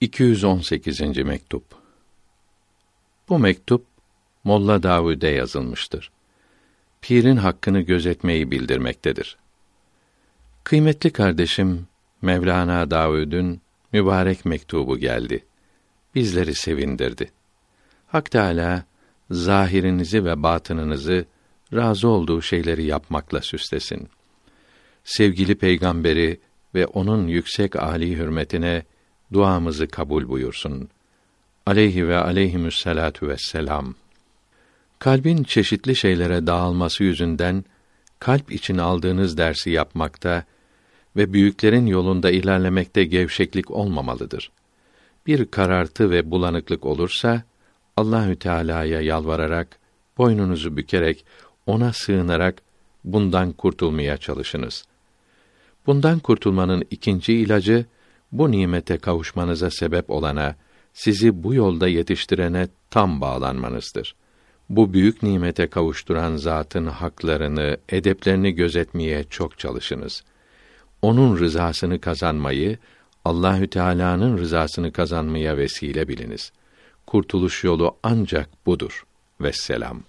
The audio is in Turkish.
218. mektup. Bu mektup Molla Davud'e yazılmıştır. Pirin hakkını gözetmeyi bildirmektedir. Kıymetli kardeşim Mevlana Davud'un mübarek mektubu geldi. Bizleri sevindirdi. Hak Teâlâ, zahirinizi ve batınınızı razı olduğu şeyleri yapmakla süslesin. Sevgili peygamberi ve onun yüksek âli hürmetine duamızı kabul buyursun. Aleyhi ve aleyhimüsselatu vesselam. Kalbin çeşitli şeylere dağılması yüzünden kalp için aldığınız dersi yapmakta ve büyüklerin yolunda ilerlemekte gevşeklik olmamalıdır. Bir karartı ve bulanıklık olursa Allahü Teala'ya yalvararak, boynunuzu bükerek, ona sığınarak bundan kurtulmaya çalışınız. Bundan kurtulmanın ikinci ilacı bu nimete kavuşmanıza sebep olana, sizi bu yolda yetiştirene tam bağlanmanızdır. Bu büyük nimete kavuşturan zatın haklarını, edeplerini gözetmeye çok çalışınız. Onun rızasını kazanmayı, Allahü Teala'nın rızasını kazanmaya vesile biliniz. Kurtuluş yolu ancak budur. Vesselam.